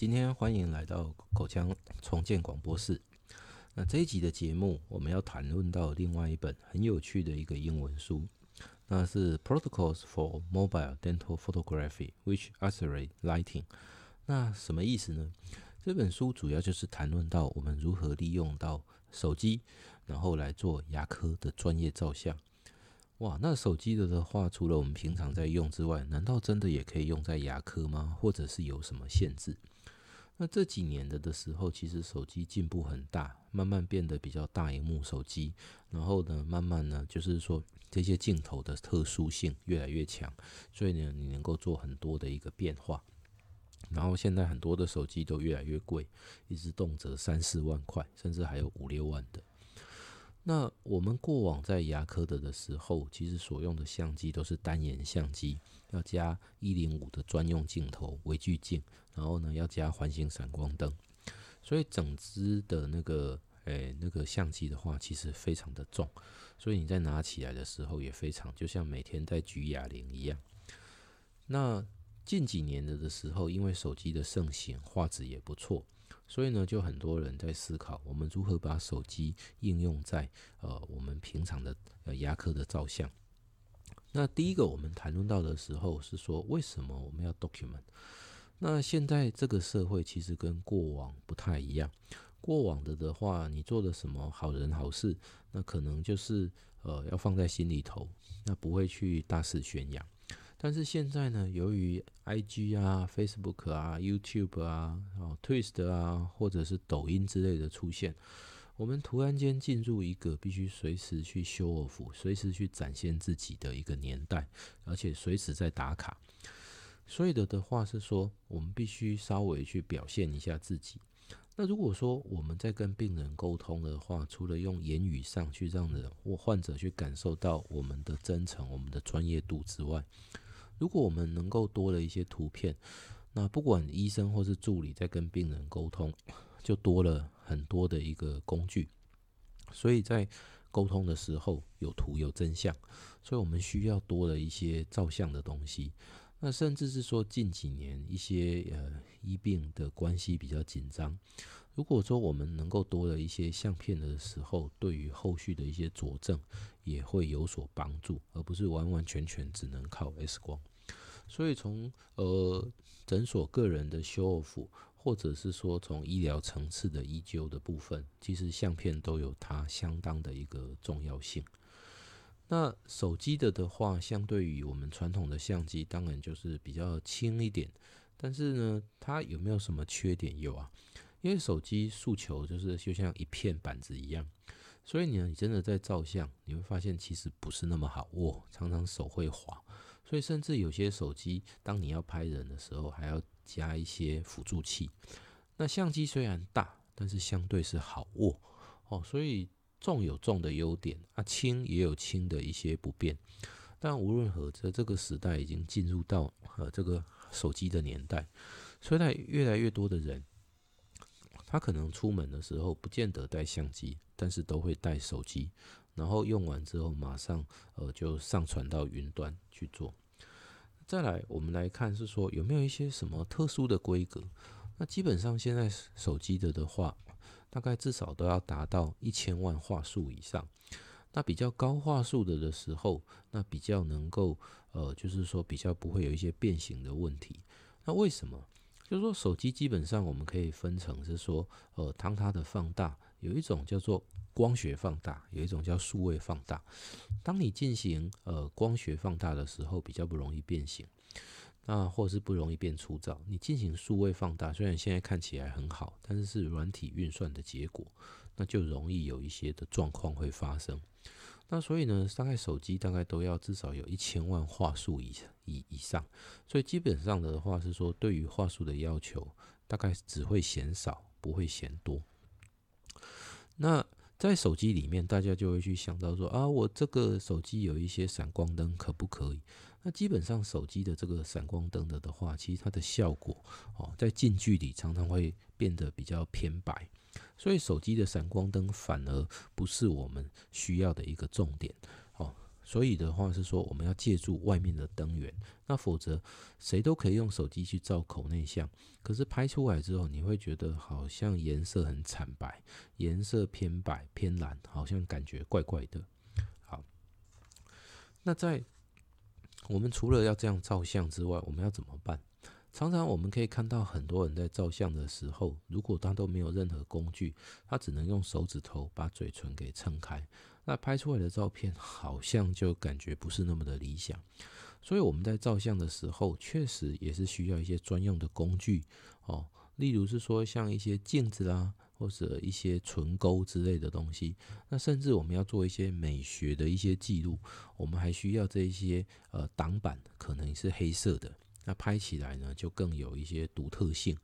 今天欢迎来到口腔重建广播室。那这一集的节目，我们要谈论到另外一本很有趣的一个英文书，那是 Protocols for Mobile Dental Photography with Accelerate Lighting。那什么意思呢？这本书主要就是谈论到我们如何利用到手机，然后来做牙科的专业照相。哇，那手机的的话，除了我们平常在用之外，难道真的也可以用在牙科吗？或者是有什么限制？那这几年的的时候，其实手机进步很大，慢慢变得比较大荧幕手机，然后呢，慢慢呢，就是说这些镜头的特殊性越来越强，所以呢，你能够做很多的一个变化。然后现在很多的手机都越来越贵，一直动辄三四万块，甚至还有五六万的。那我们过往在牙科的的时候，其实所用的相机都是单眼相机，要加一零五的专用镜头微距镜，然后呢要加环形闪光灯，所以整支的那个诶、那个相机的话，其实非常的重，所以你在拿起来的时候也非常就像每天在举哑铃一样。那近几年的的时候，因为手机的盛行，画质也不错。所以呢，就很多人在思考，我们如何把手机应用在呃我们平常的呃牙科的照相。那第一个我们谈论到的时候是说，为什么我们要 document？那现在这个社会其实跟过往不太一样。过往的的话，你做了什么好人好事，那可能就是呃要放在心里头，那不会去大肆宣扬。但是现在呢，由于 IG 啊、Facebook 啊、YouTube 啊、哦 Twist 啊，或者是抖音之类的出现，我们突然间进入一个必须随时去 show off、随时去展现自己的一个年代，而且随时在打卡。所以的的话是说，我们必须稍微去表现一下自己。那如果说我们在跟病人沟通的话，除了用言语上去让人或患者去感受到我们的真诚、我们的专业度之外，如果我们能够多了一些图片，那不管医生或是助理在跟病人沟通，就多了很多的一个工具。所以在沟通的时候有图有真相，所以我们需要多了一些照相的东西。那甚至是说近几年一些呃医病的关系比较紧张，如果说我们能够多了一些相片的时候，对于后续的一些佐证也会有所帮助，而不是完完全全只能靠 X 光。所以从呃诊所个人的修复或者是说从医疗层次的医究的部分，其实相片都有它相当的一个重要性。那手机的的话，相对于我们传统的相机，当然就是比较轻一点。但是呢，它有没有什么缺点？有啊，因为手机诉求就是就像一片板子一样，所以你呢，你真的在照相，你会发现其实不是那么好握，常常手会滑。所以，甚至有些手机，当你要拍人的时候，还要加一些辅助器。那相机虽然大，但是相对是好握哦。所以重有重的优点啊，轻也有轻的一些不便。但无论何则，这个时代已经进入到呃这个手机的年代，所以越来越多的人，他可能出门的时候不见得带相机，但是都会带手机。然后用完之后，马上呃就上传到云端去做。再来，我们来看是说有没有一些什么特殊的规格？那基本上现在手机的的话，大概至少都要达到一千万画素以上。那比较高画素的的时候，那比较能够呃，就是说比较不会有一些变形的问题。那为什么？就是说手机基本上我们可以分成是说，呃，当它的放大有一种叫做。光学放大有一种叫数位放大，当你进行呃光学放大的时候，比较不容易变形，那或是不容易变粗糙。你进行数位放大，虽然现在看起来很好，但是是软体运算的结果，那就容易有一些的状况会发生。那所以呢，大概手机大概都要至少有一千万画素以以以上，所以基本上的话是说，对于画素的要求，大概只会嫌少，不会嫌多。那在手机里面，大家就会去想到说啊，我这个手机有一些闪光灯，可不可以？那基本上手机的这个闪光灯的的话，其实它的效果哦，在近距离常常会变得比较偏白，所以手机的闪光灯反而不是我们需要的一个重点。所以的话是说，我们要借助外面的灯源，那否则谁都可以用手机去照口内相，可是拍出来之后，你会觉得好像颜色很惨白，颜色偏白偏蓝，好像感觉怪怪的。好，那在我们除了要这样照相之外，我们要怎么办？常常我们可以看到很多人在照相的时候，如果他都没有任何工具，他只能用手指头把嘴唇给撑开，那拍出来的照片好像就感觉不是那么的理想。所以我们在照相的时候，确实也是需要一些专用的工具哦，例如是说像一些镜子啦，或者一些唇钩之类的东西。那甚至我们要做一些美学的一些记录，我们还需要这一些呃挡板，可能是黑色的。那拍起来呢，就更有一些独特性。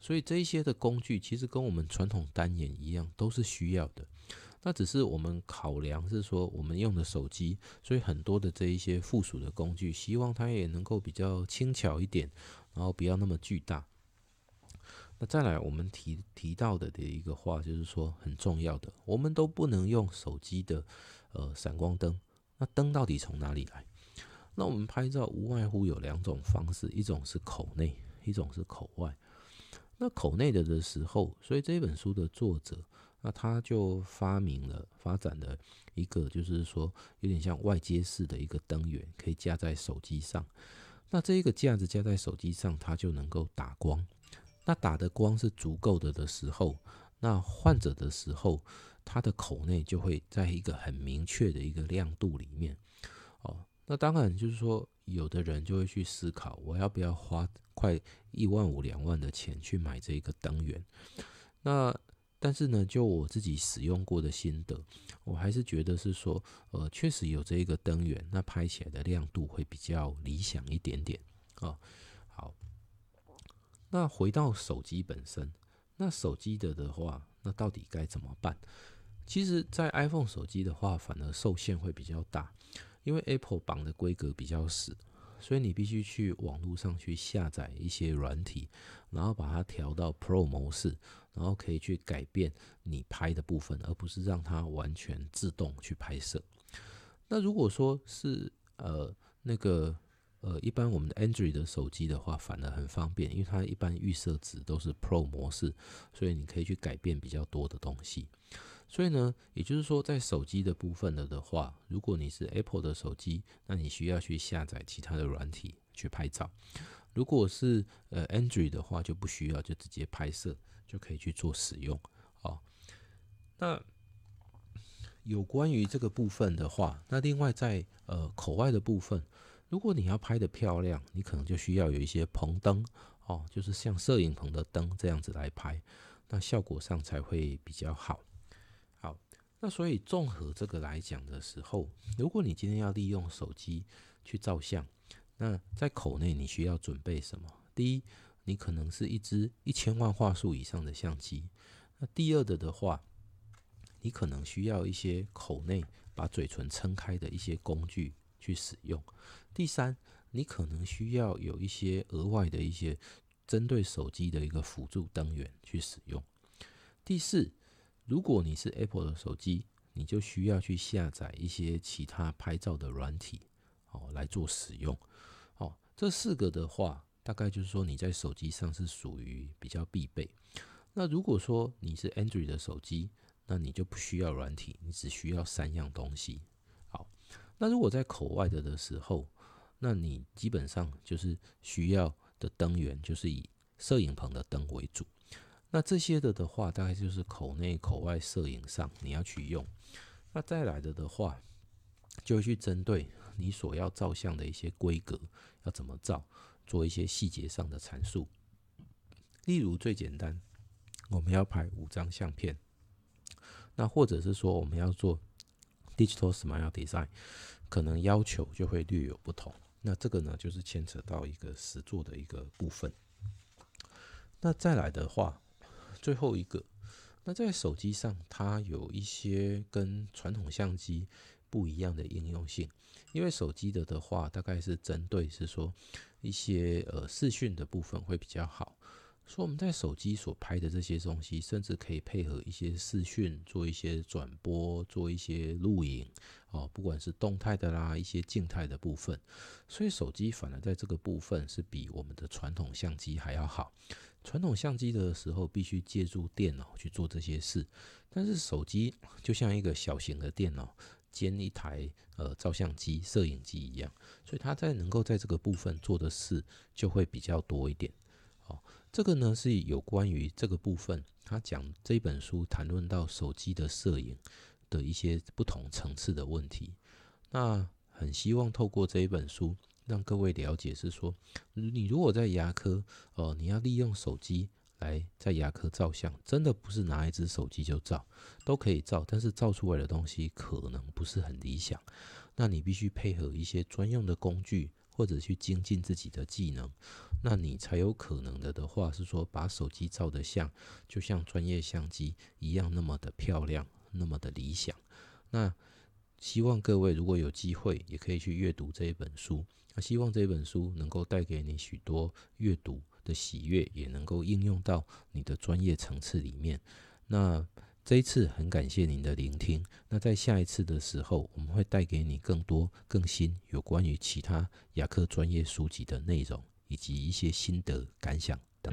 所以这一些的工具，其实跟我们传统单眼一样，都是需要的。那只是我们考量是说，我们用的手机，所以很多的这一些附属的工具，希望它也能够比较轻巧一点，然后不要那么巨大。那再来，我们提提到的的一个话，就是说很重要的，我们都不能用手机的呃闪光灯。那灯到底从哪里来？那我们拍照无外乎有两种方式，一种是口内，一种是口外。那口内的的时候，所以这本书的作者，那他就发明了、发展了一个，就是说有点像外接式的一个灯源，可以架在手机上。那这一个架子架在手机上，它就能够打光。那打的光是足够的的时候，那患者的时候，他的口内就会在一个很明确的一个亮度里面。哦那当然就是说，有的人就会去思考，我要不要花快一万五两万的钱去买这一个灯源？那但是呢，就我自己使用过的心得，我还是觉得是说，呃，确实有这一个灯源，那拍起来的亮度会比较理想一点点啊。好，那回到手机本身，那手机的的话，那到底该怎么办？其实，在 iPhone 手机的话，反而受限会比较大。因为 Apple 绑的规格比较死，所以你必须去网络上去下载一些软体，然后把它调到 Pro 模式，然后可以去改变你拍的部分，而不是让它完全自动去拍摄。那如果说是呃那个呃一般我们的 Android 的手机的话，反而很方便，因为它一般预设值都是 Pro 模式，所以你可以去改变比较多的东西。所以呢，也就是说，在手机的部分了的话，如果你是 Apple 的手机，那你需要去下载其他的软体去拍照；如果是呃 Android 的话，就不需要，就直接拍摄就可以去做使用。好，那有关于这个部分的话，那另外在呃口外的部分，如果你要拍得漂亮，你可能就需要有一些棚灯哦，就是像摄影棚的灯这样子来拍，那效果上才会比较好好。那所以综合这个来讲的时候，如果你今天要利用手机去照相，那在口内你需要准备什么？第一，你可能是一支一千万画素以上的相机。那第二的的话，你可能需要一些口内把嘴唇撑开的一些工具去使用。第三，你可能需要有一些额外的一些针对手机的一个辅助灯源去使用。第四。如果你是 Apple 的手机，你就需要去下载一些其他拍照的软体，哦，来做使用。哦，这四个的话，大概就是说你在手机上是属于比较必备。那如果说你是 Android 的手机，那你就不需要软体，你只需要三样东西。好，那如果在口外的的时候，那你基本上就是需要的灯源，就是以摄影棚的灯为主。那这些的的话，大概就是口内口外摄影上你要去用。那再来的的话，就去针对你所要照相的一些规格，要怎么照，做一些细节上的阐述。例如最简单，我们要拍五张相片，那或者是说我们要做 digital smile design，可能要求就会略有不同。那这个呢，就是牵扯到一个实作的一个部分。那再来的话。最后一个，那在手机上，它有一些跟传统相机不一样的应用性。因为手机的的话，大概是针对是说一些呃视讯的部分会比较好。所以我们在手机所拍的这些东西，甚至可以配合一些视讯做一些转播，做一些录影哦，不管是动态的啦，一些静态的部分。所以手机反而在这个部分是比我们的传统相机还要好。传统相机的时候必须借助电脑去做这些事，但是手机就像一个小型的电脑兼一台呃照相机、摄影机一样，所以他在能够在这个部分做的事就会比较多一点。哦，这个呢是有关于这个部分，他讲这本书谈论到手机的摄影的一些不同层次的问题。那很希望透过这一本书，让各位了解是说，你如果在牙科，哦，你要利用手机来在牙科照相，真的不是拿一支手机就照，都可以照，但是照出来的东西可能不是很理想。那你必须配合一些专用的工具。或者去精进自己的技能，那你才有可能的的话是说，把手机照得像，就像专业相机一样那么的漂亮，那么的理想。那希望各位如果有机会，也可以去阅读这一本书。那希望这本书能够带给你许多阅读的喜悦，也能够应用到你的专业层次里面。那。这一次很感谢您的聆听。那在下一次的时候，我们会带给你更多、更新有关于其他牙科专业书籍的内容，以及一些心得感想等。